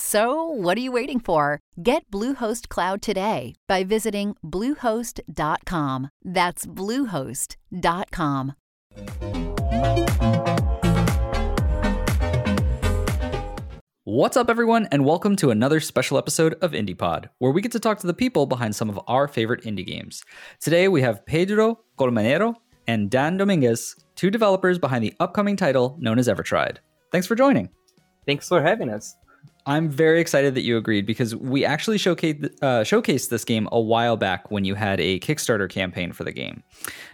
So, what are you waiting for? Get Bluehost Cloud today by visiting Bluehost.com. That's Bluehost.com. What's up, everyone, and welcome to another special episode of IndiePod, where we get to talk to the people behind some of our favorite indie games. Today, we have Pedro Colmenero and Dan Dominguez, two developers behind the upcoming title known as Evertried. Thanks for joining. Thanks for having us. I'm very excited that you agreed because we actually showcased, uh, showcased this game a while back when you had a Kickstarter campaign for the game.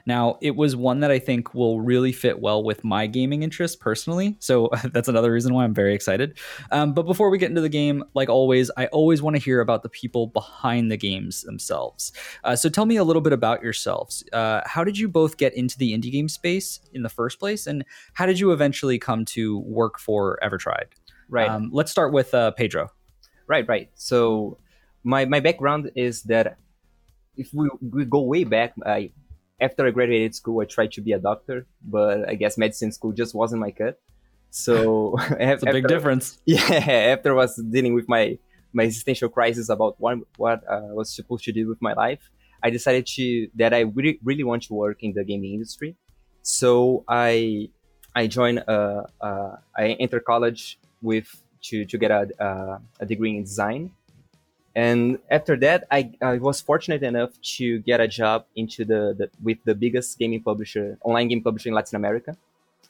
Now, it was one that I think will really fit well with my gaming interests personally. So that's another reason why I'm very excited. Um, but before we get into the game, like always, I always want to hear about the people behind the games themselves. Uh, so tell me a little bit about yourselves. Uh, how did you both get into the indie game space in the first place? And how did you eventually come to work for Evertried? Right. Um, let's start with uh, Pedro. Right, right. So my, my background is that if we, we go way back, I, after I graduated school, I tried to be a doctor, but I guess medicine school just wasn't my cut. So it's a big difference. Yeah, after I was dealing with my my existential crisis about what what uh, I was supposed to do with my life, I decided to that I really really want to work in the gaming industry. So I I joined uh, uh I entered college with to to get a uh, a degree in design. And after that, I, I was fortunate enough to get a job into the, the with the biggest gaming publisher, online game publisher in Latin America.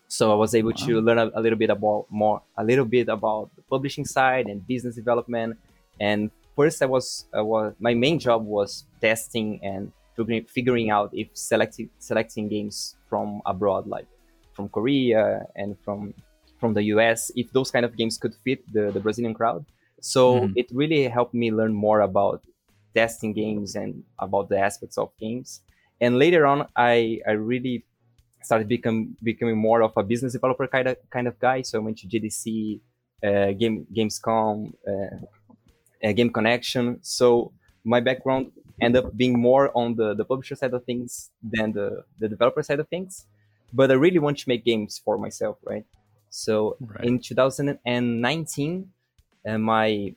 So I was able wow. to learn a, a, little bit about more, a little bit about the publishing side and business development. And first, I was, I was my main job was testing and figuring, figuring out if selecting selecting games from abroad, like from Korea and from from the US, if those kind of games could fit the, the Brazilian crowd. So mm. it really helped me learn more about testing games and about the aspects of games. And later on, I, I really started become, becoming more of a business developer kind of kind of guy. So I went to GDC, uh, Game Gamescom, uh, Game Connection. So my background ended up being more on the, the publisher side of things than the, the developer side of things. But I really want to make games for myself, right? So right. in 2019, uh, my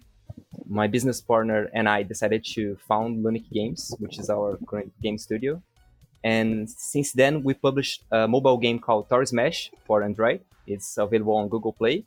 my business partner and I decided to found Lunic Games, which is our current game studio. And since then, we published a mobile game called Tower Smash for Android. It's available on Google Play.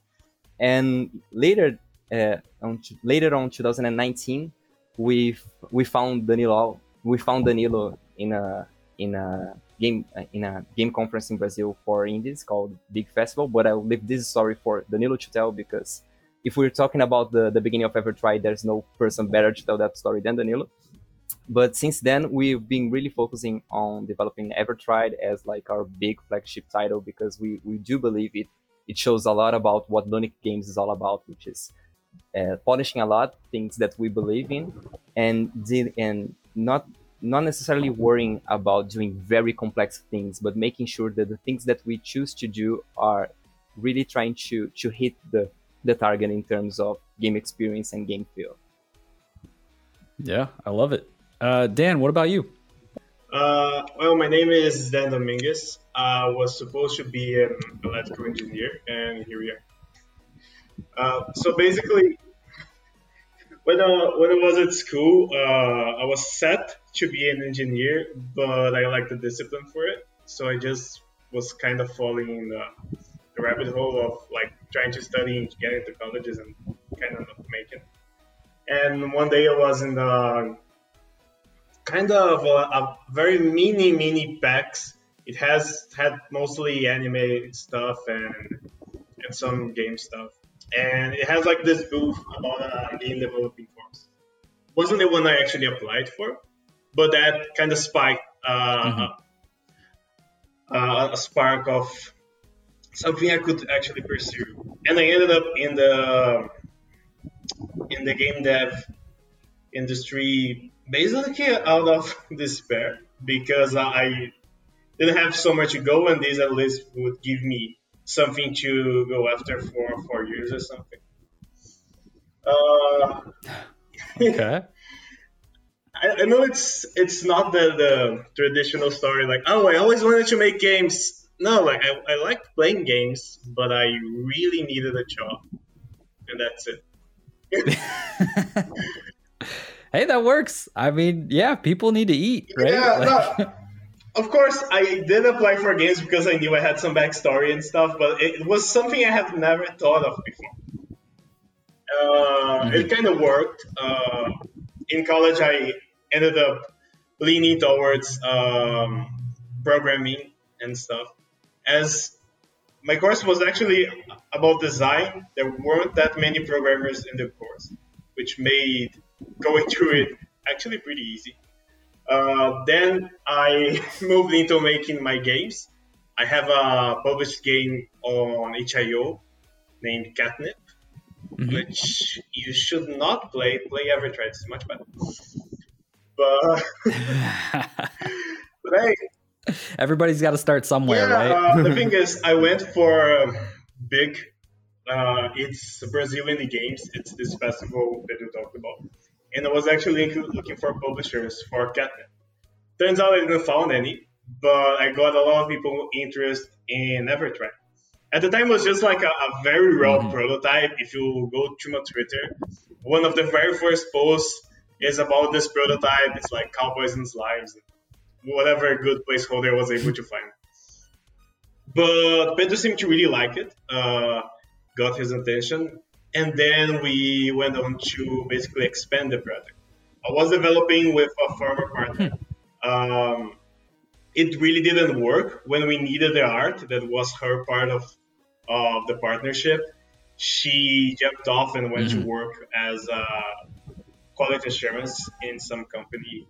And later, uh, on, later on 2019, we we found Danilo. We found Danilo in a in a game uh, in a game conference in Brazil for indies called Big Festival. But I'll leave this story for Danilo to tell because if we're talking about the, the beginning of Evertried, there's no person better to tell that story than Danilo. But since then, we've been really focusing on developing Evertried as like our big flagship title because we, we do believe it it shows a lot about what Lunic Games is all about, which is uh, polishing a lot things that we believe in and and not not necessarily worrying about doing very complex things, but making sure that the things that we choose to do are really trying to to hit the the target in terms of game experience and game feel. Yeah, I love it. Uh, Dan, what about you? Uh, well, my name is Dan Dominguez. I was supposed to be an electrical engineer, and here we are. Uh, so basically, when uh, when I was at school, uh, I was set to be an engineer, but I liked the discipline for it. So I just was kind of falling in the, the rabbit hole of like trying to study and get into colleges and kind of not making. And one day I was in the kind of a, a very mini mini PAX. It has had mostly anime stuff and and some game stuff. And it has like this booth about uh, game developing course. Wasn't the one I actually applied for, but that kind of spiked uh, mm-hmm. uh, a spark of something I could actually pursue, and I ended up in the in the game dev industry basically out of despair because I didn't have so much to go, and this at least would give me something to go after for four years or something. Uh, okay. I, I, know it's it's not the, the traditional story like oh I always wanted to make games. No, like I, I like playing games, but I really needed a job, and that's it. hey, that works. I mean, yeah, people need to eat, right? Yeah, like... no, of course, I did apply for games because I knew I had some backstory and stuff, but it was something I had never thought of before. Uh, mm-hmm. It kind of worked. Uh, in college, I ended up leaning towards um, programming and stuff. As my course was actually about design, there weren't that many programmers in the course, which made going through it actually pretty easy. Uh, then I moved into making my games. I have a published game on itch.io named Catnip, mm-hmm. which you should not play. Play Evertried, it's much better. But, but hey, everybody's got to start somewhere, yeah, right? uh, the thing is, I went for um, big. Uh, it's Brazilian Games. It's this festival that you talked about and I was actually looking for publishers for Catnip. Turns out I didn't find any, but I got a lot of people interested in Evertried. At the time, it was just like a, a very raw mm-hmm. prototype. If you go to my Twitter, one of the very first posts is about this prototype. It's like cowboys and slimes, whatever good placeholder I was able to find. But Pedro seemed to really like it, uh, got his attention, and then we went on to basically expand the project. I was developing with a former partner. Hmm. Um, it really didn't work when we needed the art. That was her part of of the partnership. She jumped off and went mm-hmm. to work as a quality assurance in some company,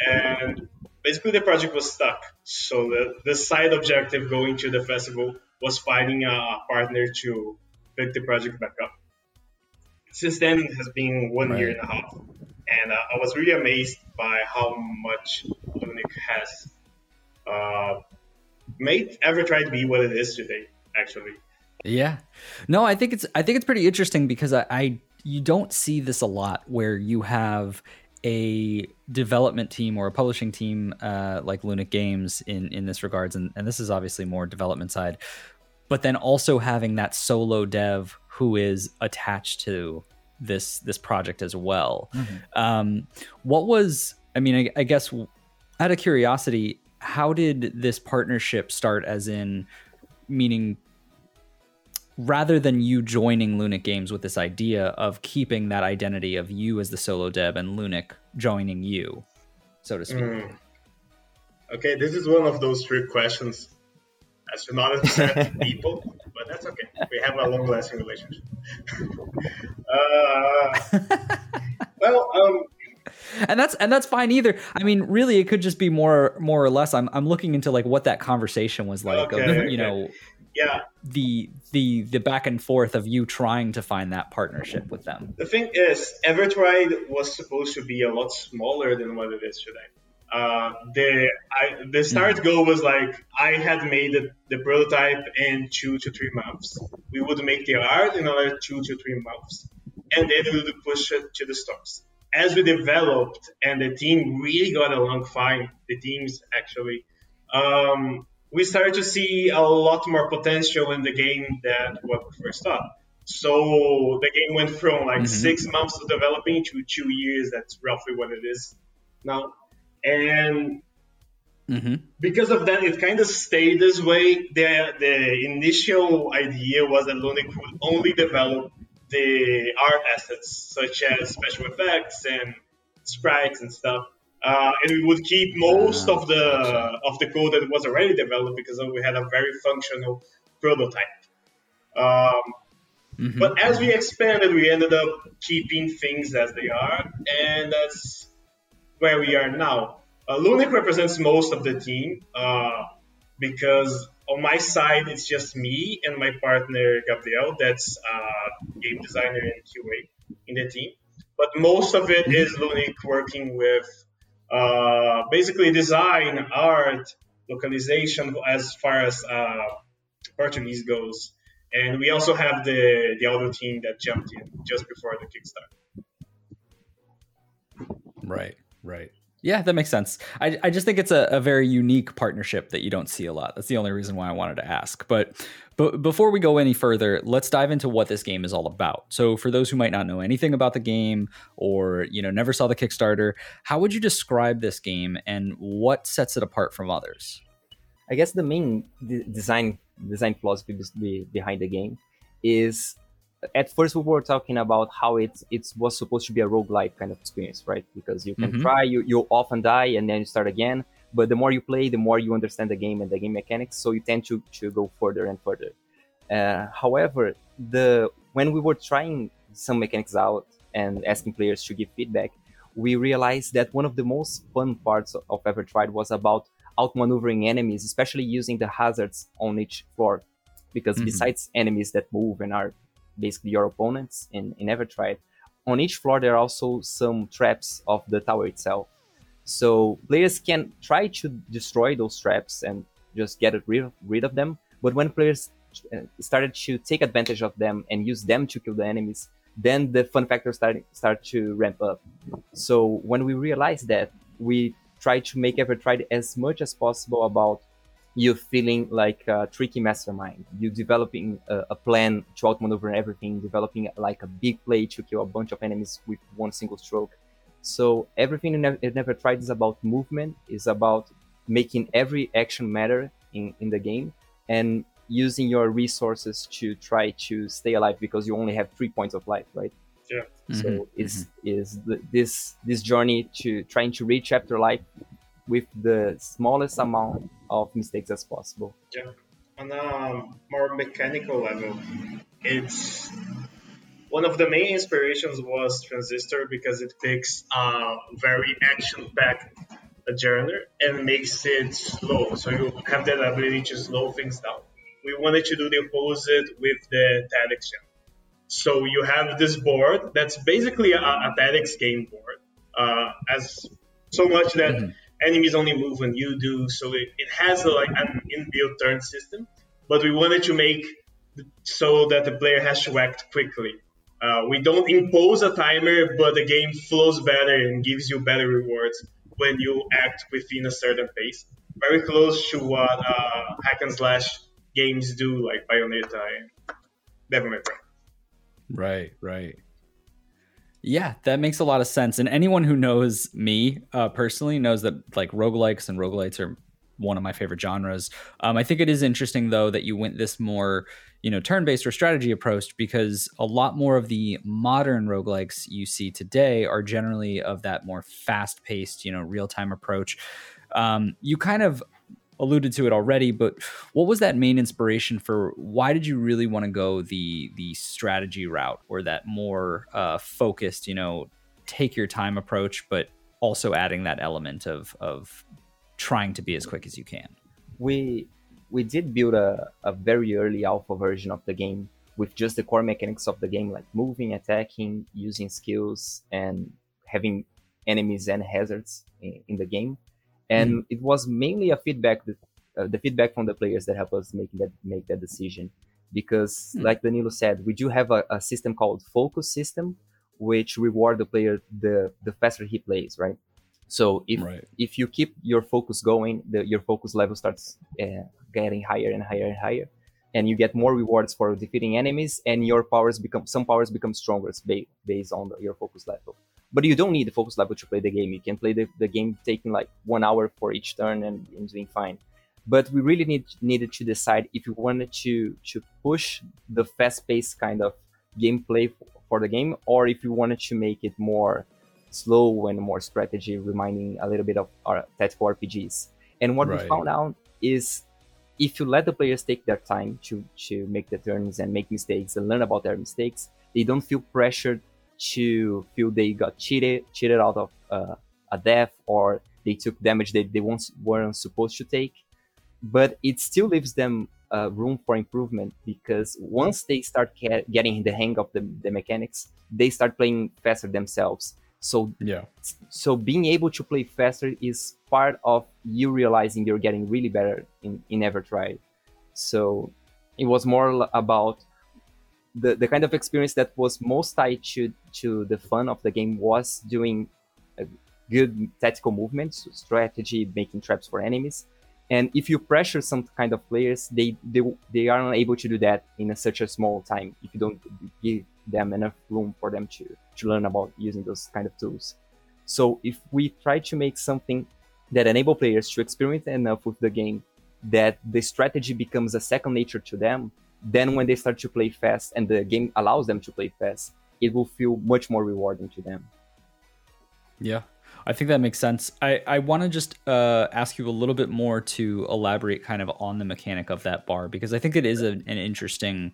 and basically the project was stuck. So the, the side objective going to the festival was finding a partner to pick the project back up. Since then, it has been one right. year and a half, and uh, I was really amazed by how much Lunic has uh, made Evertried be what it is today. Actually, yeah, no, I think it's I think it's pretty interesting because I, I you don't see this a lot where you have a development team or a publishing team uh, like Lunic Games in in this regards, and, and this is obviously more development side, but then also having that solo dev who is attached to this this project as well. Mm-hmm. Um, what was I mean, I, I guess out of curiosity, how did this partnership start? As in, meaning rather than you joining Lunic Games with this idea of keeping that identity of you as the solo dev and Lunic joining you, so to speak. Mm. Okay, this is one of those trick questions as not upset people, but that's okay. We have a long lasting relationship. uh, well, um, and that's and that's fine either. I mean, really, it could just be more more or less. I'm I'm looking into like what that conversation was like. Okay, of, okay. You know, yeah, the the the back and forth of you trying to find that partnership with them. The thing is, Evertried was supposed to be a lot smaller than what it is today. Uh, the I, the start mm-hmm. goal was like I had made the, the, prototype in two to three months. We would make the art in another two to three months, and then we would push it to the stores. As we developed and the team really got along fine, the teams actually, um, we started to see a lot more potential in the game than what we first thought. So the game went from like mm-hmm. six months of developing to two years. That's roughly what it is now and mm-hmm. because of that, it kind of stayed this way. The the initial idea was that Lunic would only develop the art assets such as special effects and sprites and stuff. Uh, and we would keep most of the of the code that was already developed because we had a very functional prototype. Um, Mm-hmm. But as we expanded, we ended up keeping things as they are, and that's where we are now. Uh, Lunic represents most of the team uh, because on my side it's just me and my partner Gabriel, that's uh, game designer and QA in the team. But most of it is Lunic working with uh, basically design, art, localization as far as uh, Portuguese goes. And we also have the, the auto team that jumped in just before the Kickstarter. Right, right. Yeah, that makes sense. I, I just think it's a, a very unique partnership that you don't see a lot. That's the only reason why I wanted to ask. But but before we go any further, let's dive into what this game is all about. So for those who might not know anything about the game or you know never saw the Kickstarter, how would you describe this game and what sets it apart from others? I guess the main design design philosophy behind the game is at first we were talking about how it it was supposed to be a roguelike kind of experience, right? Because you can mm-hmm. try, you, you often die and then you start again. But the more you play, the more you understand the game and the game mechanics. So you tend to, to go further and further. Uh, however, the when we were trying some mechanics out and asking players to give feedback, we realized that one of the most fun parts of Evertried was about outmaneuvering enemies, especially using the hazards on each floor. Because mm-hmm. besides enemies that move and are basically your opponents in, in Evertried. On each floor, there are also some traps of the tower itself. So players can try to destroy those traps and just get rid, rid of them. But when players uh, started to take advantage of them and use them to kill the enemies, then the fun factor start, start to ramp up. So when we realized that, we tried to make Evertried as much as possible about you feeling like a tricky mastermind. You're developing a, a, plan to outmaneuver everything, developing like a big play to kill a bunch of enemies with one single stroke. So everything in Evertried is about movement, is about making every action matter in, in the game and using your resources to try to stay alive because you only have three points of life, right? Yeah. Mm-hmm. So is mm-hmm. is the, this this journey to trying to reach afterlife with the smallest amount of mistakes as possible. Yeah. On a more mechanical level, it's one of the main inspirations was Transistor because it takes a very action-packed journey and makes it slow. So you have that ability to slow things down. We wanted to do the opposite with the Tactics Gen. So you have this board that's basically a, a Tactics game board, uh, as so much that mm-hmm enemies only move when you do, so it, it has a, like an inbuilt turn system. But we wanted to make so that the player has to act quickly. Uh, we don't impose a timer, but the game flows better and gives you better rewards when you act within a certain pace. Very close to what uh, hack and slash games do, like Bayonetta and Devil May Cry. Right, right. Yeah, that makes a lot of sense. And anyone who knows me uh, personally knows that like roguelikes and roguelites are one of my favorite genres. Um, I think it is interesting though that you went this more, you know, turn-based or strategy approach because a lot more of the modern roguelikes you see today are generally of that more fast-paced, you know, real-time approach. Um, you kind of alluded to it already, but what was that main inspiration for? Why did you really want to go the the strategy route or that more uh, focused, you know, take your time approach, but also adding that element of of trying to be as quick as you can? We we did build a, a very early alpha version of the game with just the core mechanics of the game, like moving, attacking, using skills, and having enemies and hazards in, in the game and mm. it was mainly a feedback that, uh, the feedback from the players that help us make that make that decision because mm. like danilo said we do have a, a, system called focus system which reward the player the the faster he plays right so if right. if you keep your focus going the, your focus level starts uh, getting higher and higher and higher and you get more rewards for defeating enemies and your powers become some powers become stronger based on the, your focus level but you don't need the focus level to play the game. You can play the, the game taking like one hour for each turn and, and doing fine. But we really need needed to decide if we wanted to to push the fast paced kind of gameplay for the game, or if we wanted to make it more slow and more strategy, reminding a little bit of our tactical RPGs. And what right. we found out is if you let the players take their time to to make the turns and make mistakes and learn about their mistakes, they don't feel pressured to feel they got cheated cheated out of uh, a death or they took damage that they once weren't supposed to take. But it still leaves them uh, room for improvement because once they start ca- getting the hang of the, the mechanics, they start playing faster themselves. So yeah, so being able to play faster is part of you realizing you're getting really better in in try So it was more about the the kind of experience that was most tied to to the fun of the game was doing good tactical movements, strategy, making traps for enemies. And if you pressure some kind of players, they they, they are not able to do that in a, such a small time if you don't give them enough room for them to, to learn about using those kind of tools. So if we try to make something that enable players to experiment enough with the game that the strategy becomes a second nature to them, then when they start to play fast and the game allows them to play fast, it will feel much more rewarding to them. Yeah, I think that makes sense. I, I want to just uh, ask you a little bit more to elaborate kind of on the mechanic of that bar because I think it is a, an interesting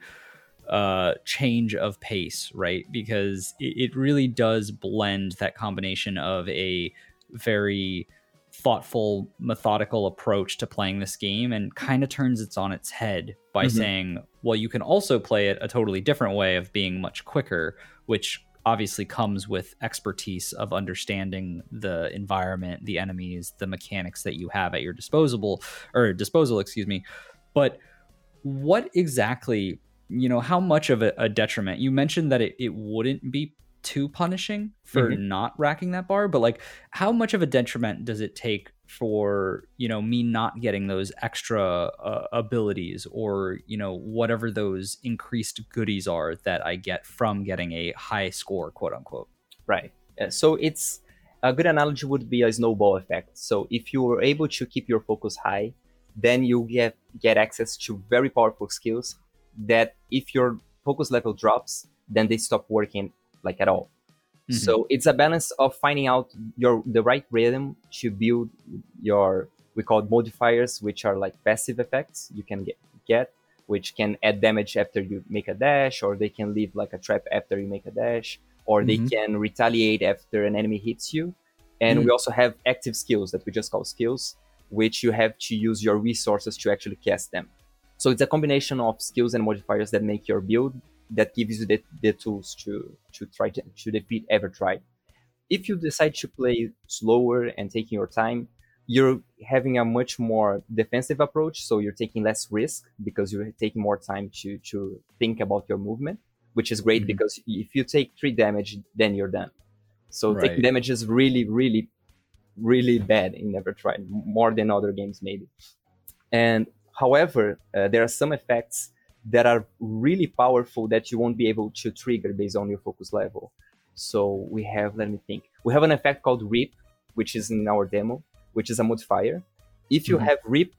uh, change of pace, right? Because it, it really does blend that combination of a very thoughtful, methodical approach to playing this game and kind of turns it on its head by mm-hmm. saying, well, you can also play it a totally different way of being much quicker, which obviously comes with expertise of understanding the environment, the enemies, the mechanics that you have at your disposable or disposal, excuse me. But what exactly, you know, how much of a, a detriment? You mentioned that it, it wouldn't be too punishing for mm-hmm. not racking that bar, but like how much of a detriment does it take for you know me not getting those extra uh, abilities or you know whatever those increased goodies are that I get from getting a high score, quote unquote. Right. So it's a good analogy would be a snowball effect. So if you were able to keep your focus high, then you get get access to very powerful skills that if your focus level drops, then they stop working like at all. Mm-hmm. So it's a balance of finding out your the right rhythm to build your we call modifiers, which are like passive effects you can get get, which can add damage after you make a dash, or they can leave like a trap after you make a dash, or they mm-hmm. can retaliate after an enemy hits you. And mm-hmm. we also have active skills that we just call skills, which you have to use your resources to actually cast them. So it's a combination of skills and modifiers that make your build that gives you the, the tools to to try to, to defeat EverTried. If you decide to play slower and taking your time, you're having a much more defensive approach. So you're taking less risk because you're taking more time to to think about your movement, which is great mm-hmm. because if you take three damage, then you're done. So right. taking damage is really, really, really bad in EverTried, more than other games maybe. And however, uh, there are some effects that are really powerful that you won't be able to trigger based on your focus level. So we have, let me think, we have an effect called Rip, which is in our demo, which is a modifier. If you mm-hmm. have Rip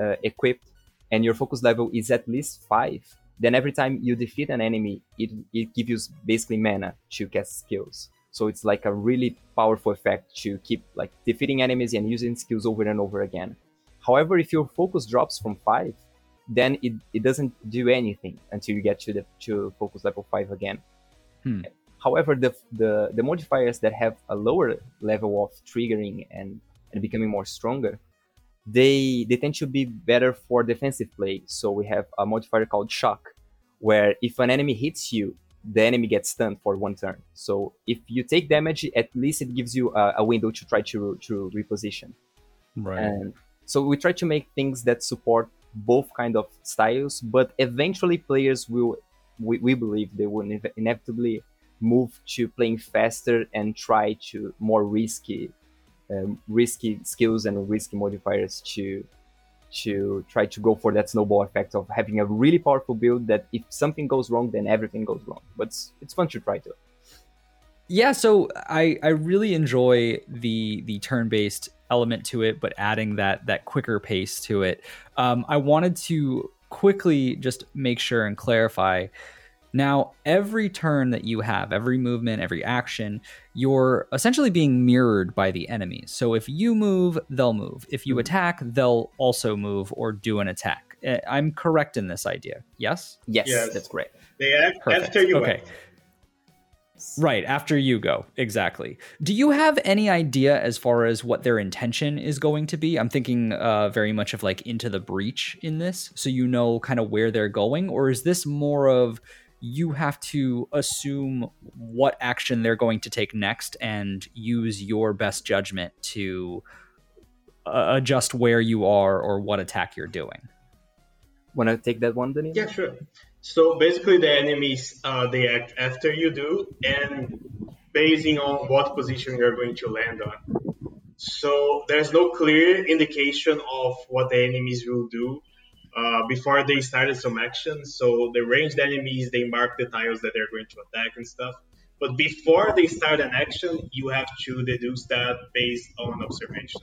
uh, equipped and your focus level is at least five, then every time you defeat an enemy, it, it gives you basically mana to cast skills. So it's like a really powerful effect to keep like defeating enemies and using skills over and over again. However, if your focus drops from five, then it, it doesn't do anything until you get to the to focus level five again. Hmm. However, the, the the modifiers that have a lower level of triggering and and becoming more stronger, they they tend to be better for defensive play. So we have a modifier called shock, where if an enemy hits you, the enemy gets stunned for one turn. So if you take damage, at least it gives you a, a window to try to to reposition. Right. And so we try to make things that support both kind of styles, but eventually players will, we, we believe they will inevitably move to playing faster and try to more risky, um, risky skills and risky modifiers to to try to go for that snowball effect of having a really powerful build that if something goes wrong, then everything goes wrong. But it's, it's fun to try to. Yeah, so I I really enjoy the the turn based element to it, but adding that that quicker pace to it. Um, I wanted to quickly just make sure and clarify. Now, every turn that you have, every movement, every action, you're essentially being mirrored by the enemy. So if you move, they'll move. If you mm-hmm. attack, they'll also move or do an attack. Uh, I'm correct in this idea. Yes. Yes, Yes. that's great. They act Perfect. after you Okay. went. Right, after you go. Exactly. Do you have any idea as far as what their intention is going to be? I'm thinking uh, very much of like into the breach in this, so you know kind of where they're going, or is this more of you have to assume what action they're going to take next and use your best judgment to uh, adjust where you are or what attack you're doing? Want to take that one, Danny? Yeah, sure. So basically, the enemies uh, they act after you do, and basing on what position you're going to land on. So there's no clear indication of what the enemies will do uh, before they started some action. So the ranged enemies they mark the tiles that they're going to attack and stuff. But before they start an action, you have to deduce that based on observation.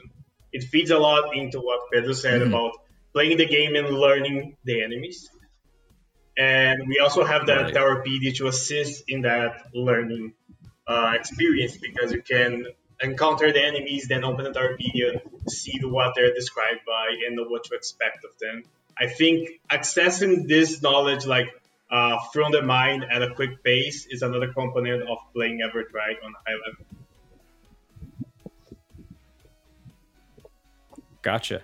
It feeds a lot into what Pedro said Mhm. about playing the game and learning the enemies. And we also have that Right. Towerpedia to assist in that learning uh, experience because you can encounter the enemies, then open the Towerpedia, see what they're described by, and know what to expect of them. I think accessing this knowledge, like uh, from the mind at a quick pace, is another component of playing Evertried on high level. Gotcha.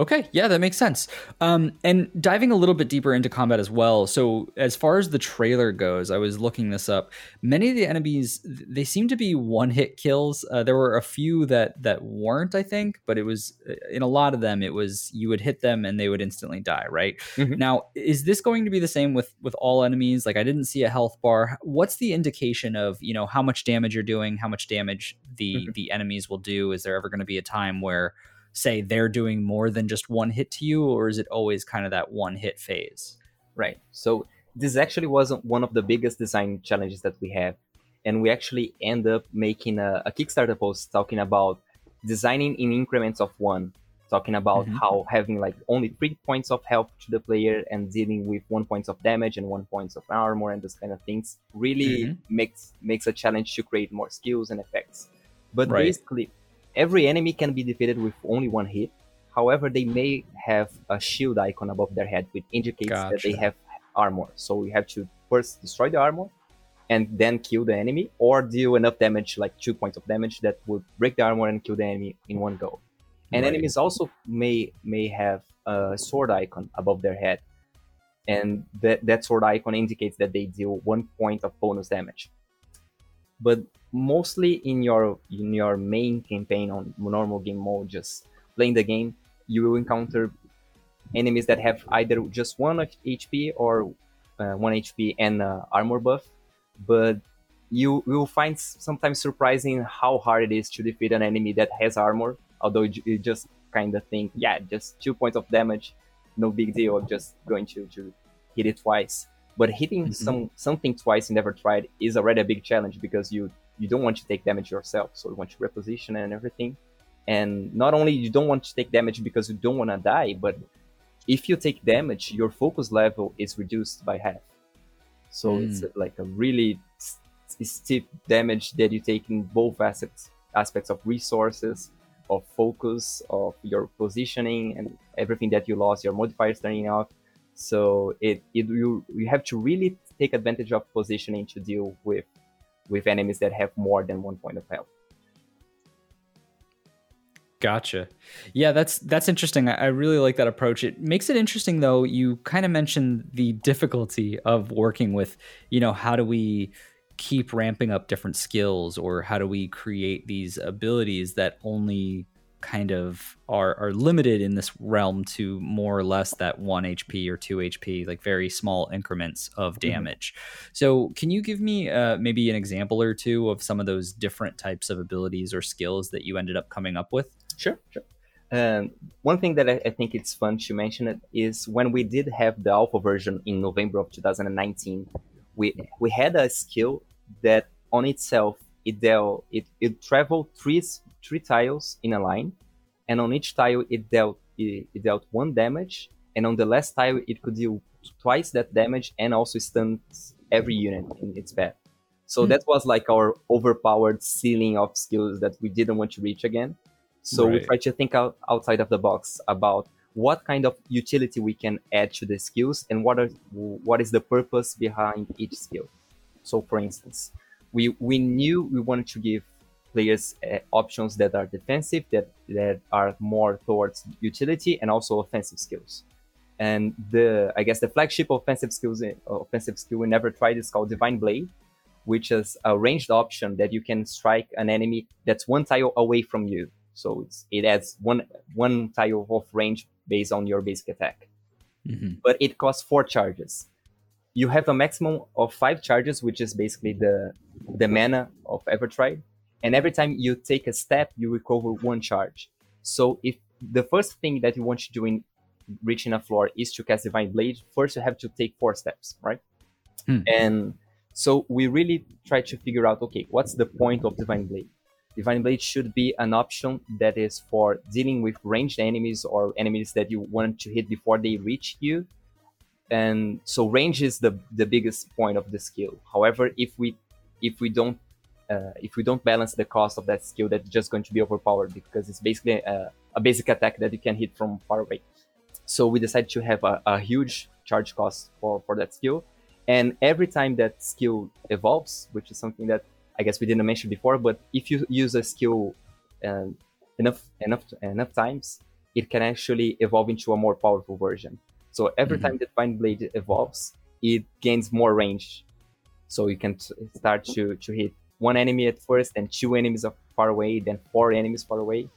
Okay, yeah, that makes sense. Um, and diving a little bit deeper into combat as well. So, as far as the trailer goes, I was looking this up. Many of the enemies they seem to be one-hit kills. Uh, there were a few that that weren't, I think, but it was uh, in a lot of them. It was you would hit them and they would instantly die. Right Mhm. now, is this going to be the same with with all enemies? Like, I didn't see a health bar. What's the indication of you know how much damage you're doing, how much damage the Mhm. the enemies will do? Is there ever going to be a time where say they're doing more than just one hit to you or is it always kind of that one hit phase Right. So this actually wasn't one of the biggest design challenges that we have. And we actually end up making a, a Kickstarter post talking about designing in increments of one, talking about Mhm. how having like only three points of health to the player and dealing with one points of damage and one points of armor and those kind of things really Mhm. makes makes a challenge to create more skills and effects. But Right. basically, every enemy can be defeated with only one hit. However, they may have a shield icon above their head, which indicates that they have armor. So you have to first destroy the armor and then kill the enemy, or deal enough damage, like two points of damage, that would break the armor and kill the enemy in one go. And Right. enemies also may may have a sword icon above their head, and that that sword icon indicates that they deal one point of bonus damage. But mostly in your in your main campaign on normal game mode, just playing the game, you will encounter enemies that have either just one HP or uh, one HP and uh, armor buff. But you will find sometimes surprising how hard it is to defeat an enemy that has armor. Although you you just kind of think, yeah, just two points of damage, no big deal. I'm just going to to hit it twice. But hitting Mhm. some something twice in Evertried is already a big challenge because you you don't want to take damage yourself, so you want to reposition and everything. And not only you don't want to take damage because you don't want to die, but if you take damage, your focus level is reduced by half. So hmm. it's uh, like a really s- steep damage that you take in both aspects aspects of resources, of focus, of your positioning, and everything that you lost, your modifiers turning off. So it, it you you have to really take advantage of positioning to deal with with enemies that have more than one point of health. Gotcha. Yeah, that's that's interesting. I, really like that approach. It makes it interesting though. You kind of mentioned the difficulty of working with, you know, how do we keep ramping up different skills or how do we create these abilities that only kind of are are limited in this realm to more or less that 1 HP or 2 HP like very small increments of Mhm. damage. So, can you give me uh, maybe an example or two of some of those different types of abilities or skills that you ended up coming up with? Sure, sure. Um, one thing that I, I think it's fun to mention it is when we did have the alpha version in November of 2019, we we had a skill that on itself it dealt it, it traveled three three tiles in a line, and on each tile it dealt it, it dealt one damage, and on the last tile it could deal twice that damage and also stuns every unit in its path. So Hmm. that was like our overpowered ceiling of skills that we didn't want to reach again. So we Right. try to think out, outside of the box about what kind of utility we can add to the skills and what are what is the purpose behind each skill. So, for instance, we we knew we wanted to give players uh, options that are defensive, that that are more towards utility and also offensive skills. And the I guess the flagship offensive skills uh, offensive skill we never tried is called Divine Blade, which is a ranged option that you can strike an enemy that's one tile away from you. So it adds one one tile of range based on your basic attack. Mm-hmm. But it costs four charges. You have a maximum of five charges, which is basically the the mana of Evertried. And every time you take a step, you recover one charge. So if the first thing that you want to do in reaching a floor is to cast Divine Blade, first you have to take four steps, right? Hmm. And so we really try to figure out, okay, what's the point of Divine Blade? Divine Blade should be an option that is for dealing with ranged enemies or enemies that you want to hit before they reach you. And so range is the the biggest point of the skill. However, if we if we don't uh, if we don't balance the cost of that skill, that's just going to be overpowered because it's basically a, a basic attack that you can hit from far away. So we decided to have a, a huge charge cost for, for that skill. And every time that skill evolves, which is something that I guess we didn't mention before, but if you use a skill uh, enough enough enough times, it can actually evolve into a more powerful version. So every mm-hmm. time the Divine Blade evolves, it gains more range. So you can t- start to to hit one enemy at first, then two enemies far away, then four enemies far away.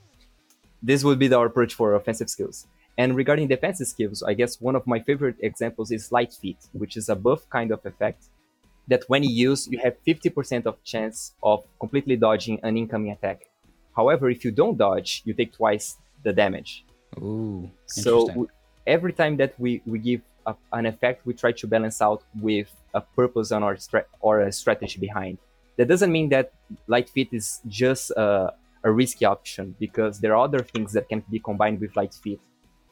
This would be our approach for offensive skills. And regarding defensive skills, I guess one of my favorite examples is Light Feet, which is a buff kind of effect that when you use, you have 50% of chance of completely dodging an incoming attack. However, if you don't dodge, you take twice the damage. Ooh, so every time that we, we give a, an effect, we try to balance out with a purpose on our stra- or a strategy behind that doesn't mean that light feet is just a, a risky option because there are other things that can be combined with light feet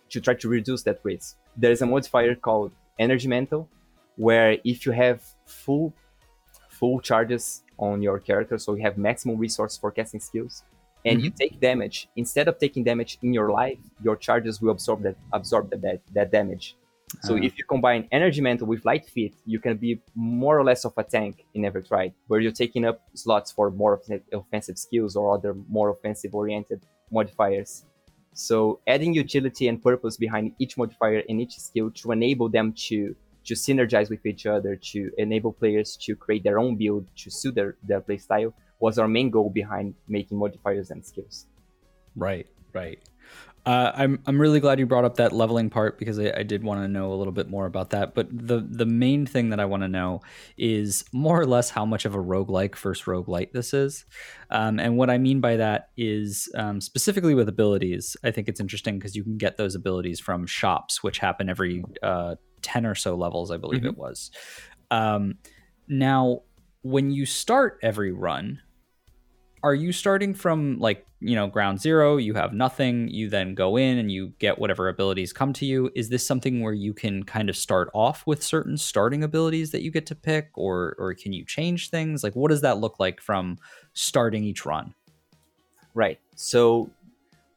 to try to reduce that risk. There is a modifier called energy mantle, where if you have full full charges on your character, so you have maximum resource for casting skills, and mm-hmm. you take damage, instead of taking damage in your life, your charges will absorb that absorb that, that damage. So uh-huh. if you combine energy mantle with light feet, you can be more or less of a tank in Evertried, where you're taking up slots for more offensive skills or other more offensive oriented modifiers. So adding utility and purpose behind each modifier and each skill to enable them to to synergize with each other, to enable players to create their own build to suit their, their playstyle was our main goal behind making modifiers and skills. Right, right. Uh, I'm I'm really glad you brought up that leveling part because I, I did want to know a little bit more about that. But the the main thing that I want to know is more or less how much of a roguelike first roguelite this is. Um, and what I mean by that is um, specifically with abilities. I think it's interesting because you can get those abilities from shops, which happen every uh, ten or so levels, I believe mm-hmm. it was. Um, now, when you start every run, are you starting from like you know ground zero you have nothing you then go in and you get whatever abilities come to you? Is this something where you can kind of start off with certain starting abilities that you get to pick or or can you change things? Like what does that look like from starting each run? Right. So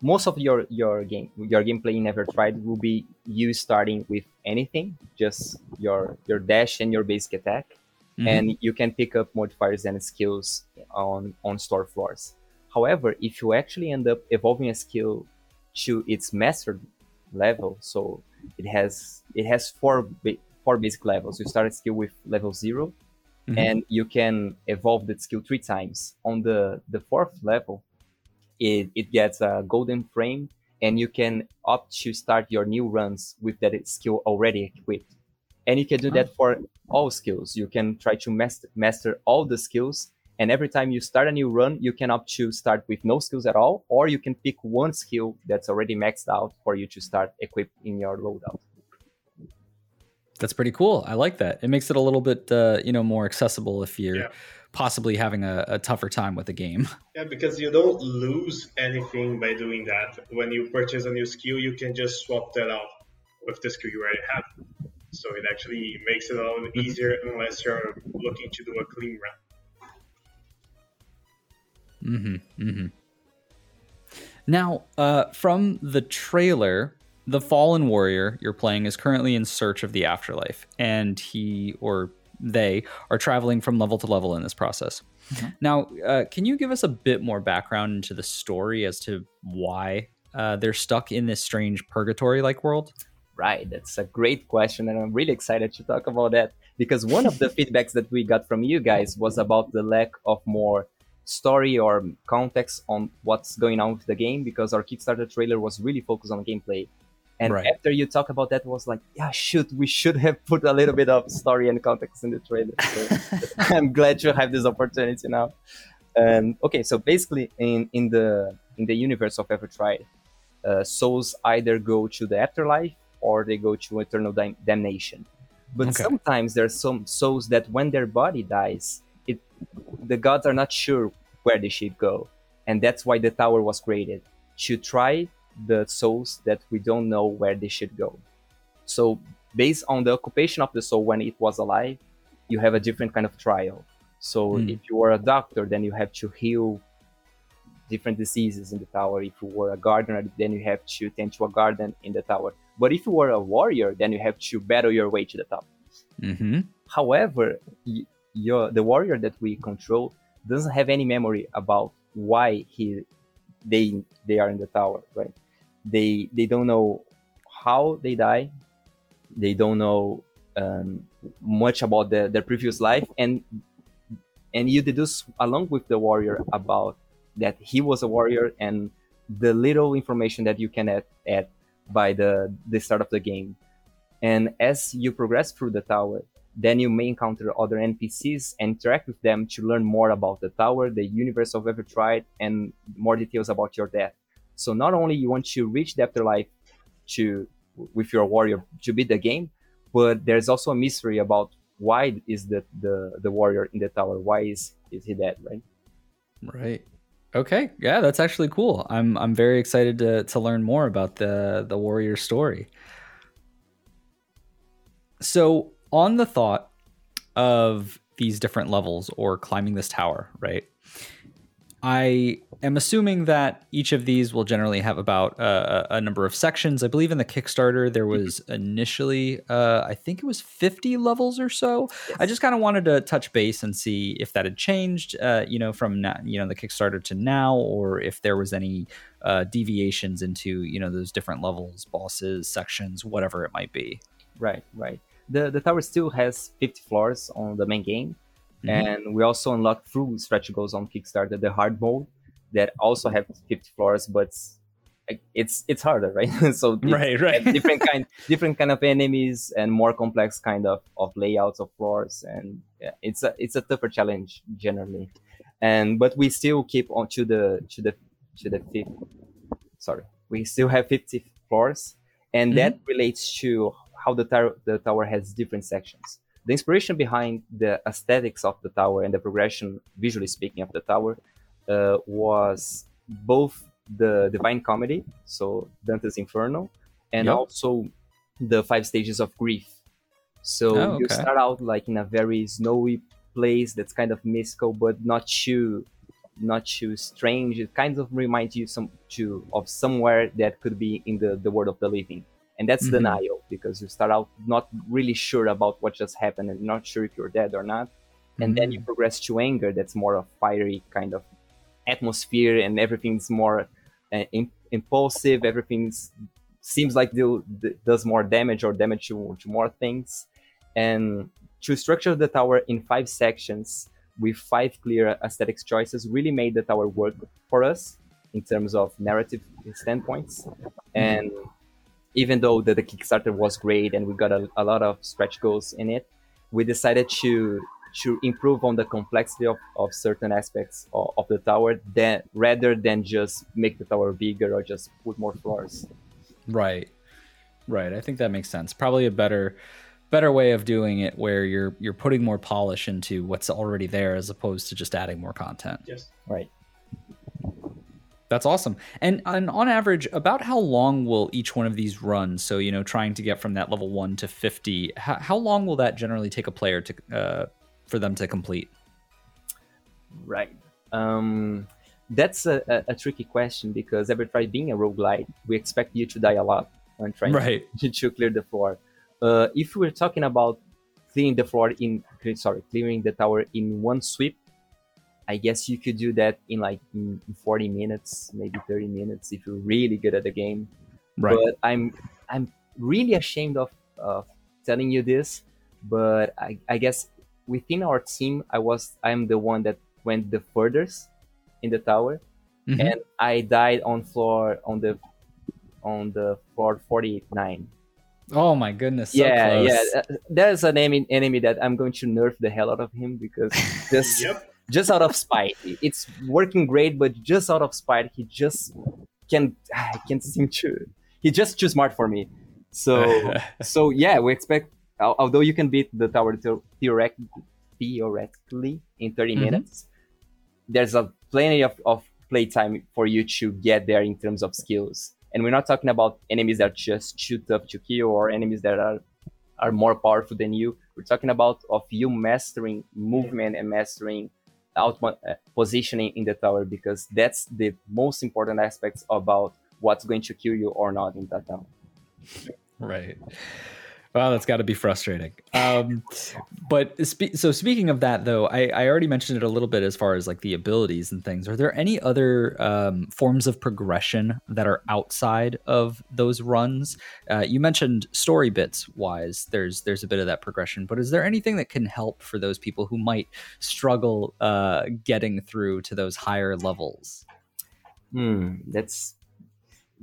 most of your your game your gameplay in Evertried will be you starting with anything just your your dash and your basic attack mm-hmm. and you can pick up modifiers and skills on on store floors. However, if you actually end up evolving a skill to its master level, so it has it has four four basic levels. You start a skill with level 0 mm-hmm. and you can evolve that skill three times. On the the fourth level, it it gets a golden frame, and you can opt to start your new runs with that skill already equipped and you can do that for all skills. You can try to master, master all the skills. And every time you start a new run you can opt to start with no skills at all or you can pick one skill that's already maxed out for you to start equipped in your loadout. That's pretty cool. I like that. It makes it a little bit uh, you know more accessible if you're yeah. possibly having a, a, tougher time with the game. Yeah because you don't lose anything by doing that. When you purchase a new skill you can just swap that out with the skill you already have so it actually makes it a little bit easier unless you're looking to do a clean run. Mm-hmm. Mm-hmm. Now, uh, from the trailer, the fallen warrior you're playing is currently in search of the afterlife, and he or they are traveling from level to level in this process. Mm-hmm. Now, uh, can you give us a bit more background into the story as to why uh, they're stuck in this strange purgatory like world? Right, that's a great question, and I'm really excited to talk about that because one of the feedbacks that we got from you guys was about the lack of more story or context on what's going on with the game because our Kickstarter trailer was really focused on gameplay. And right. after you talk about that, was like, yeah, shoot, we should have put a little bit of story and context in the trailer. So I'm glad to have this opportunity now. Um, okay, so basically, in in the in the universe of Evertried, uh, souls either go to the afterlife or they go to eternal dam- damnation. But okay. sometimes there are some souls that when their body dies, it the gods are not sure where they should go, and that's why the tower was created to try the souls that we don't know where they should go. So based on the occupation of the soul when it was alive, you have a different kind of trial. So mm. if you are a doctor, then you have to heal different diseases in the tower. If you were a gardener, then you have to tend to a garden in the tower. But if you were a warrior, then you have to battle your way to the top. Mm-hmm. However, your, the warrior that we control doesn't have any memory about why he they they are in the tower, right? They they don't know how they die. They don't know um, much about the, their previous life, and and you deduce along with the warrior about that he was a warrior and the little information that you can add, add by the the start of the game. And as you progress through the tower, then you may encounter other NPCs and interact with them to learn more about the tower, the universe of Evertried, and more details about your death. So not only you want to reach the afterlife to with your warrior to beat the game, but there's also a mystery about why is the the, the warrior in the tower? Why is is he dead? Right. Right. Okay. Yeah, that's actually cool. I'm I'm very excited to to learn more about the the warrior story. So on the thought of these different levels or climbing this tower, right? I am assuming that each of these will generally have about uh, a number of sections. I believe in the Kickstarter there was initially, uh, I think it was 50 levels or so. Yes. I just kind of wanted to touch base and see if that had changed, uh, you know, from now, you know the Kickstarter to now, or if there was any uh, deviations into you know those different levels, bosses, sections, whatever it might be. Right, right the, the tower still has 50 floors on the main game. Mm-hmm. And we also unlock through stretch goals on Kickstarter the hard mode that also have 50 floors, but it's it's harder, right? so right, right. different kind different kind of enemies and more complex kind of, of layouts of floors, and yeah, it's a it's a tougher challenge generally. And but we still keep on to the to the to the fifth. Sorry, we still have 50 floors, and mm-hmm. that relates to how the, tower the tower has different sections. The inspiration behind the aesthetics of the tower and the progression, visually speaking, of the tower uh, was both the Divine Comedy, so Dante's Inferno, and yep. also the five stages of grief. So oh, okay. you start out like in a very snowy place that's kind of mystical, but not too not too strange. It kind of reminds you some to of somewhere that could be in the, the world of the living and that's mm-hmm. denial because you start out not really sure about what just happened and not sure if you're dead or not and mm-hmm. then you mm-hmm. progress to anger that's more of a fiery kind of atmosphere and everything's more uh, impulsive everything seems like it does more damage or damage to, to more things and to structure the tower in five sections with five clear aesthetics choices really made the tower work for us in terms of narrative standpoints mm-hmm. And even though the, the Kickstarter was great and we got a, a lot of stretch goals in it, we decided to to improve on the complexity of, of certain aspects of, of the tower than rather than just make the tower bigger or just put more floors. Right. Right. I think that makes sense. Probably a better better way of doing it where you're you're putting more polish into what's already there as opposed to just adding more content. Yes. Right. That's awesome. And, and on average, about how long will each one of these run? So, you know, trying to get from that level one to 50, how, how long will that generally take a player to uh, for them to complete? Right. Um, that's a, a, a, tricky question because Evertried being a roguelite, we expect you to die a lot. on trying Right. to, to clear the floor. Uh, if we're talking about clearing the floor in sorry clearing the tower in one sweep, I guess you could do that in like in 40 minutes, maybe 30 minutes if you're really good at the game. Right. But I'm I'm really ashamed of of telling you this, but I, I guess within our team, I was I'm the one that went the furthest in the tower, Mhm. and I died on floor on the on the floor 49. oh my goodness. So yeah, close. yeah. There's an enemy enemy that I'm going to nerf the hell out of him because just Yep. Just out of spite. It's working great, but just out of spite, he just can I can't seem to. He's just too smart for me. So so yeah, we expect. Although you can beat the tower theoretically in 30 Mhm. minutes, there's a plenty of, of playtime for you to get there in terms of skills. And we're not talking about enemies that just too tough to kill or enemies that are are more powerful than you. We're talking about of you mastering movement and mastering out uh, positioning in the tower because that's the most important aspects about what's going to kill you or not in that tower. Right. Wow, that's got to be frustrating. Um, but spe- so speaking of that, though, I, I already mentioned it a little bit as far as like the abilities and things. Are there any other um, forms of progression that are outside of those runs? Uh, you mentioned story bits wise. There's there's a bit of that progression, but is there anything that can help for those people who might struggle uh, getting through to those higher levels? Hmm, that's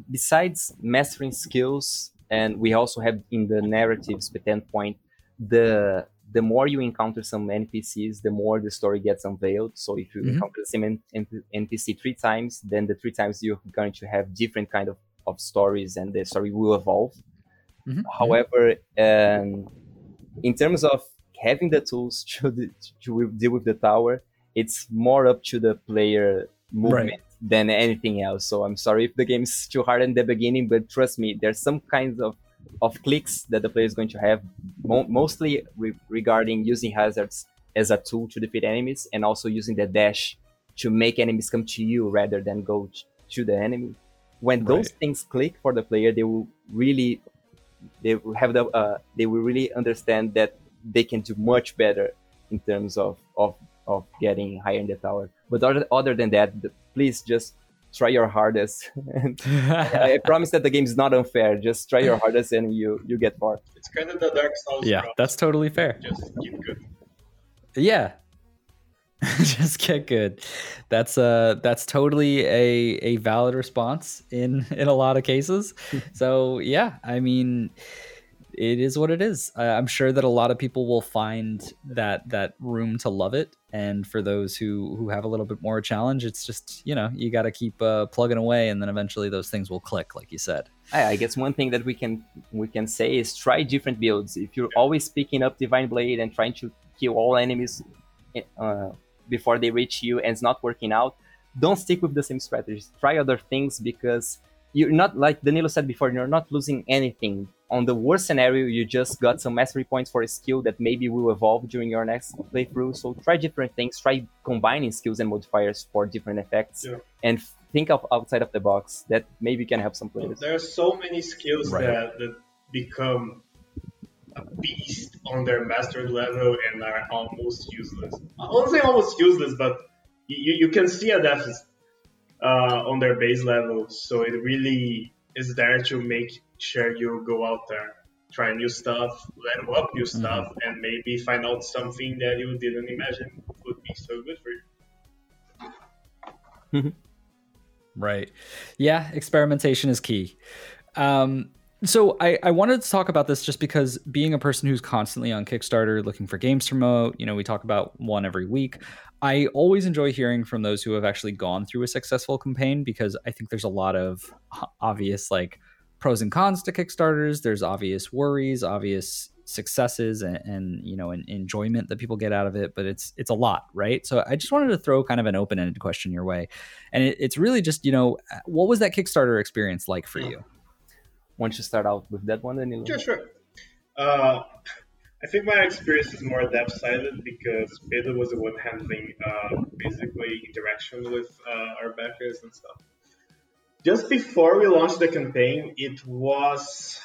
besides mastering skills, and we also have in the narratives standpoint, the the more you encounter some NPCs, the more the story gets unveiled. So if you Mhm. encounter the same NPC three times, then the three times you're going to have different kind of, of stories, and the story will evolve. Mhm. However, um, in terms of having the tools to, the- to deal with the tower, it's more up to the player movement than anything else. So I'm sorry if the game is too hard in the beginning, but trust me, there's some kinds of, of clicks that the player is going to have, mo- mostly re- regarding using hazards as a tool to defeat enemies and also using the dash to make enemies come to you rather than go t- to the enemy. When those things click for the player, they will really they will have the uh, they will really understand that they can do much better in terms of of, of getting higher in the tower. But other, other than that, please just try your hardest. and I, I promise that the game is not unfair. Just try your hardest and you you get far. It's kind of the Dark Souls. yeah, problem. that's totally fair. just keep good. Yeah. Just get good. That's uh that's totally a a valid response in in a lot of cases. so yeah, I mean it is what it is. I, I'm sure that a lot of people will find that that room to love it, and for those who who have a little bit more challenge, it's just you know you got to keep uh, plugging away, and then eventually those things will click, like you said. I, guess one thing that we can we can say is try different builds. If you're always picking up Divine Blade and trying to kill all enemies uh, before they reach you and it's not working out, don't stick with the same strategies. Try other things because you're not like Danilo said before. You're not losing anything. On the worst scenario, you just got some mastery points for a skill that maybe will evolve during your next playthrough. So try different things. Try combining skills and modifiers for different effects, Yeah. and think of outside of the box. That maybe can help some players. There are so many skills Right. that, that become a beast on their mastered level and are almost useless. I won't say almost useless, but you, you can see a deficit uh, on their base level. So it really is there to make sure you go out there, try new stuff, level up new stuff, and maybe find out something that you didn't imagine would be so good for you. Right. Yeah, experimentation is key. Um, so I, I wanted to talk about this just because being a person who's constantly on Kickstarter looking for games to promote, you know, we talk about one every week. I always enjoy hearing from those who have actually gone through a successful campaign because I think there's a lot of obvious like pros and cons to Kickstarters. There's obvious worries, obvious successes and, and you know and enjoyment that people get out of it but it's it's a lot right so i just wanted to throw kind of an open-ended question your way and it, it's really just you know what was that kickstarter experience like for you Want to start out with that one, Danilo? Sure, sure. Uh, I think my experience is more depth sided because Pedro was the one handling uh, basically interaction with uh, our backers and stuff. Just before we launched the campaign, it was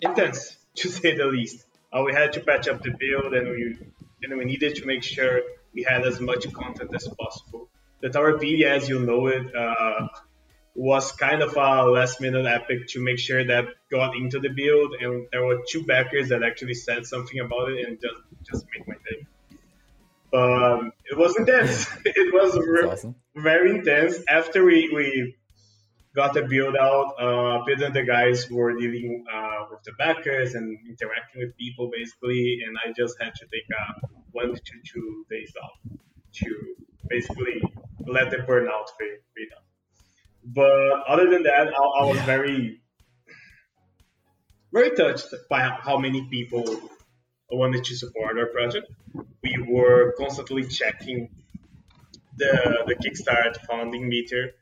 intense to say the least. Uh, we had to patch up the build, and we and we needed to make sure we had as much content as possible. The Towerpedia, as you know it, uh, was kind of a last minute epic to make sure that got into the build, and there were two backers that actually said something about it, and just just made my But it was intense. it was re- awesome. very intense. After we, we got the build out, uh, Pedro and the guys were dealing uh, with the backers and interacting with people basically, and I just had to take a one to two days off to basically let the burnout fade, fade out. But other than that, I, I was yeah. very, very touched by how many people wanted to support our project. We were constantly checking the the Kickstart funding meter.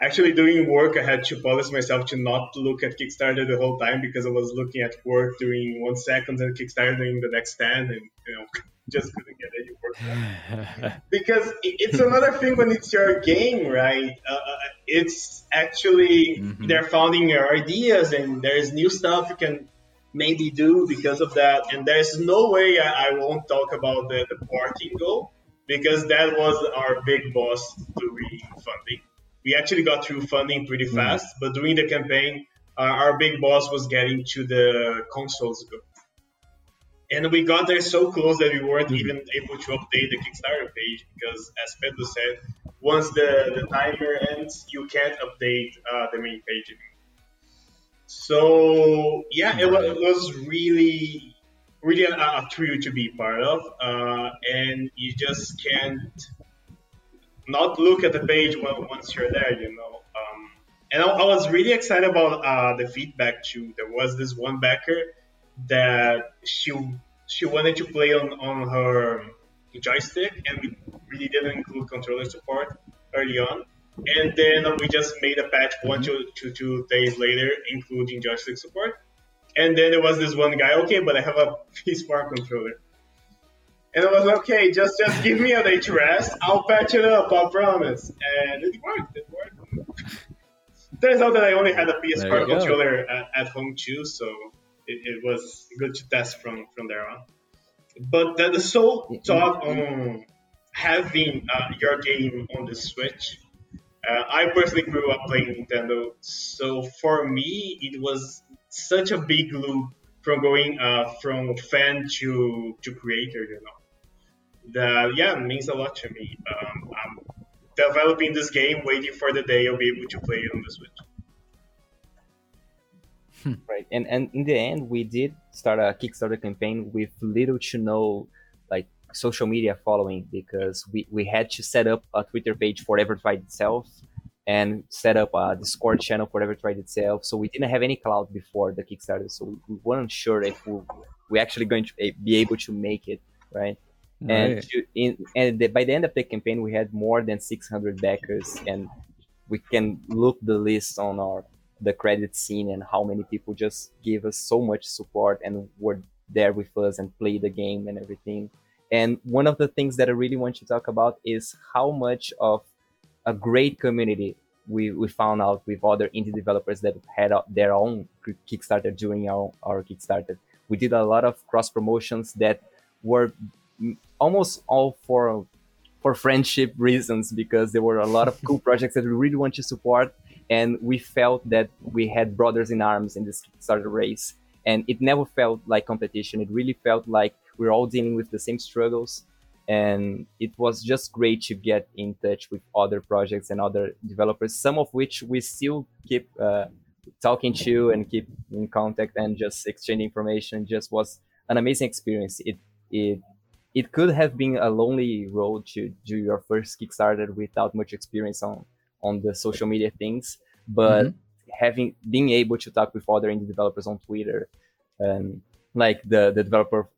Actually, doing work, I had to polish myself to not look at Kickstarter the whole time because I was looking at work during one second and Kickstarter during the next ten, and you know, just couldn't get any work done. because it's another thing when it's your game, right? Uh, uh, it's actually mm-hmm. they're founding your ideas, and there's new stuff you can maybe do because of that. And there's no way I, I won't talk about the, the parking goal because that was our big boss doing funding. We actually got through funding pretty mm-hmm. fast, mm-hmm. but during the campaign, uh, our big boss was getting to the consoles goal. And we got there so close that we weren't mm-hmm. even able to update the Kickstarter page because, as Pedro said, once the, the timer ends, you can't update uh, the main page anymore. So yeah, it was, it was really really a, a thrill to be part of, uh, and you just can't not look at the page once you're there, you know. Um, and I, I, was really excited about uh, the feedback too. There was this one backer that she she wanted to play on on her joystick, and we really didn't include controller support early on. And then we just made a patch one to two, two days later, including joystick support. And then there was this one guy, okay, but I have a PS4 controller. And I was like, okay, just just give me a day to rest. I'll patch it up, I promise. And it worked. It worked. Turns out that I only had a PS4 controller at, at, home too, so it, it, was good to test from from there on. But the, the sole talk on having uh, your game on the Switch uh, I personally grew up playing Nintendo, so for me it was such a big loop from going uh, from fan to to creator. You know, that yeah means a lot to me. Um, I'm developing this game, waiting for the day I'll be able to play it on the Switch. Hmm. Right, and and in the end, we did start a Kickstarter campaign with little to no like social media following because we, we had to set up a Twitter page for Evertried itself and set up a Discord channel for Evertried itself. So we didn't have any cloud before the Kickstarter. So we, we weren't sure if we, we're actually going to eh, be able to make it, right? right. And to, in, and the, by the end of the campaign, we had more than 600 backers, and we can look the list on our the credit scene and how many people just gave us so much support and were there with us and played the game and everything. And one of the things that I really want to talk about is how much of a great community we, we found out with other indie developers that had their own Kickstarter during our, our Kickstarter. We did a lot of cross promotions that were almost all for for friendship reasons because there were a lot of cool projects that we really want to support. And we felt that we had brothers in arms in this Kickstarter race. And it never felt like competition. It really felt like we're all dealing with the same struggles. And it was just great to get in touch with other projects and other developers some of which we still keep uh, talking to and keep in contact and just exchange information. Just was an amazing experience. It it it could have been a lonely road to do your first kickstarter without much experience on on the social media things. But mm-hmm. having being able to talk with other indie developers on twitter and like the the developer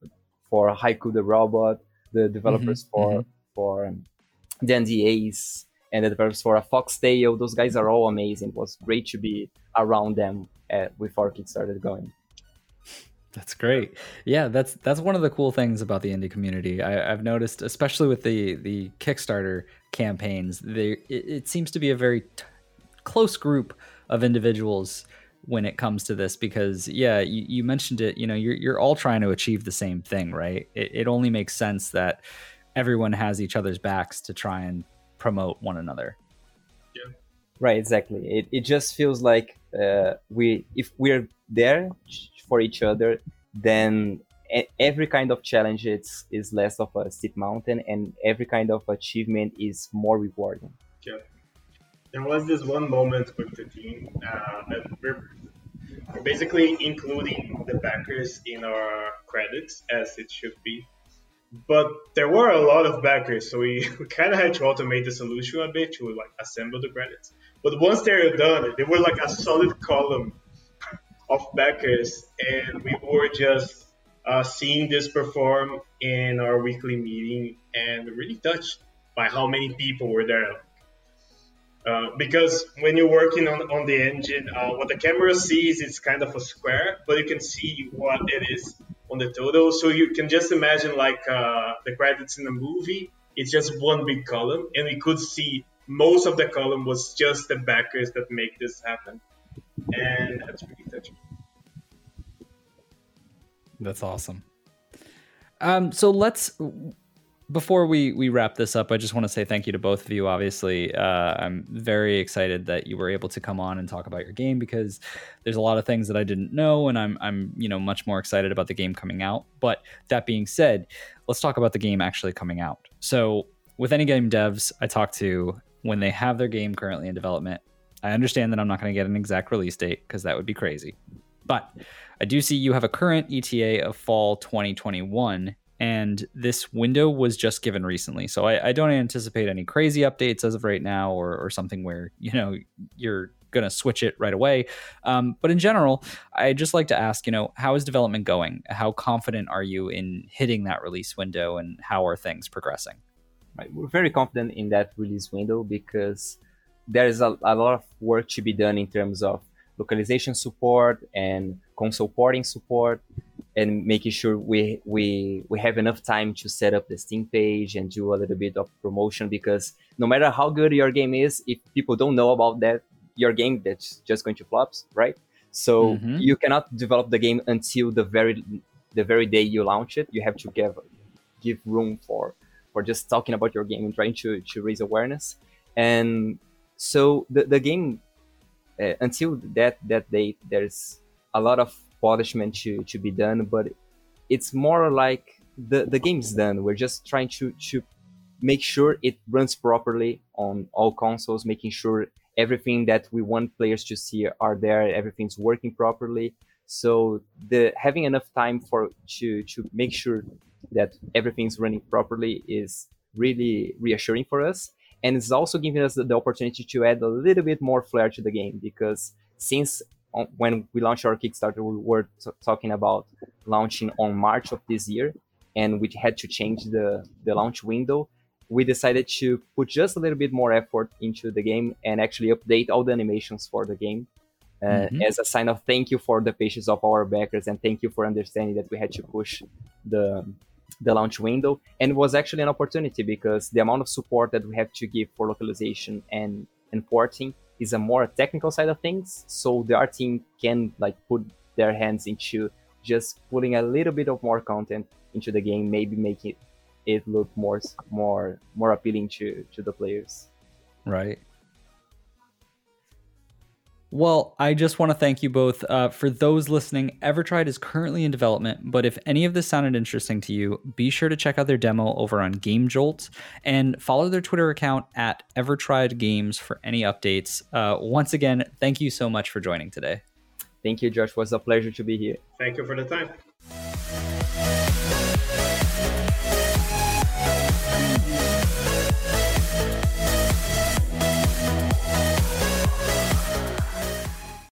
for Haiku the robot, the developers mm-hmm, for mm-hmm. for um, the NDAs, and the developers for a Fox Foxtail. Those guys are all amazing. It was great to be around them uh, before Kickstarter going. That's great. Yeah, that's that's one of the cool things about the indie community. I, have noticed, especially with the the Kickstarter campaigns, they it, it seems to be a very t- close group of individuals when it comes to this because yeah you, you mentioned it you know you're, you're all trying to achieve the same thing right? It, it only makes sense that everyone has each other's backs to try and promote one another. Yeah. Right exactly. It, it just feels like uh, we if we're there for each other then every kind of challenge is, is less of a steep mountain and every kind of achievement is more rewarding. Yeah there was this one moment with the team uh, that we're basically including the backers in our credits as it should be. But there were a lot of backers, so we, we kind of had to automate the solution a bit to like assemble the credits. But once they were done, they were like a solid column of backers, and we were just uh, seeing this perform in our weekly meeting and really touched by how many people were there. Uh, because when you're working on, on the engine, uh, what the camera sees is kind of a square, but you can see what it is on the total. So you can just imagine like uh, the credits in a movie. It's just one big column, and we could see most of the column was just the backers that make this happen, and that's really touching. That's awesome. Um, so let's before we we wrap this up, I just want to say thank you to both of you. Obviously, uh, I'm very excited that you were able to come on and talk about your game because there's a lot of things that I didn't know, and I'm I'm you know much more excited about the game coming out. But that being said, let's talk about the game actually coming out. So, with any game devs I talk to, when they have their game currently in development, I understand that I'm not going to get an exact release date because that would be crazy. But I do see you have a current ETA of fall 2021 and this window was just given recently. So I, I, don't anticipate any crazy updates as of right now or, or something where you know you're gonna switch it right away. Um, but in general i just like to ask you know how is development going? How confident are you in hitting that release window and how are things progressing? Right. We're very confident in that release window because there is a, a lot of work to be done in terms of localization support and console porting support and making sure we we we have enough time to set up the Steam page and do a little bit of promotion because no matter how good your game is, if people don't know about that your game, that's just going to flops, right? So mm-hmm. you cannot develop the game until the very the very day you launch it. You have to give give room for for just talking about your game and trying to to raise awareness. And so the the game uh, until that that date, there's a lot of polishment to, to be done, but it's more like the, the game's done. We're just trying to, to make sure it runs properly on all consoles, making sure everything that we want players to see are there, everything's working properly. So the having enough time for to to make sure that everything's running properly is really reassuring for us. And it's also giving us the, the opportunity to add a little bit more flair to the game because since when we launched our Kickstarter, we were t- talking about launching on March of this year, and we had to change the, the launch window. We decided to put just a little bit more effort into the game and actually update all the animations for the game uh, mm-hmm. as a sign of thank you for the patience of our backers and thank you for understanding that we had to push the the launch window. And it was actually an opportunity because the amount of support that we have to give for localization and, and porting is a more technical side of things. So the art team can like put their hands into just putting a little bit of more content into the game, maybe make it it look more more more appealing to to the players. Right. Well, I just want to thank you both. Uh, for those listening, Evertried is currently in development, but if any of this sounded interesting to you, be sure to check out their demo over on Game Jolt and follow their Twitter account at Evertried Games for any updates. Uh, once again, thank you so much for joining today. Thank you, Josh. It was a pleasure to be here. Thank you for the time.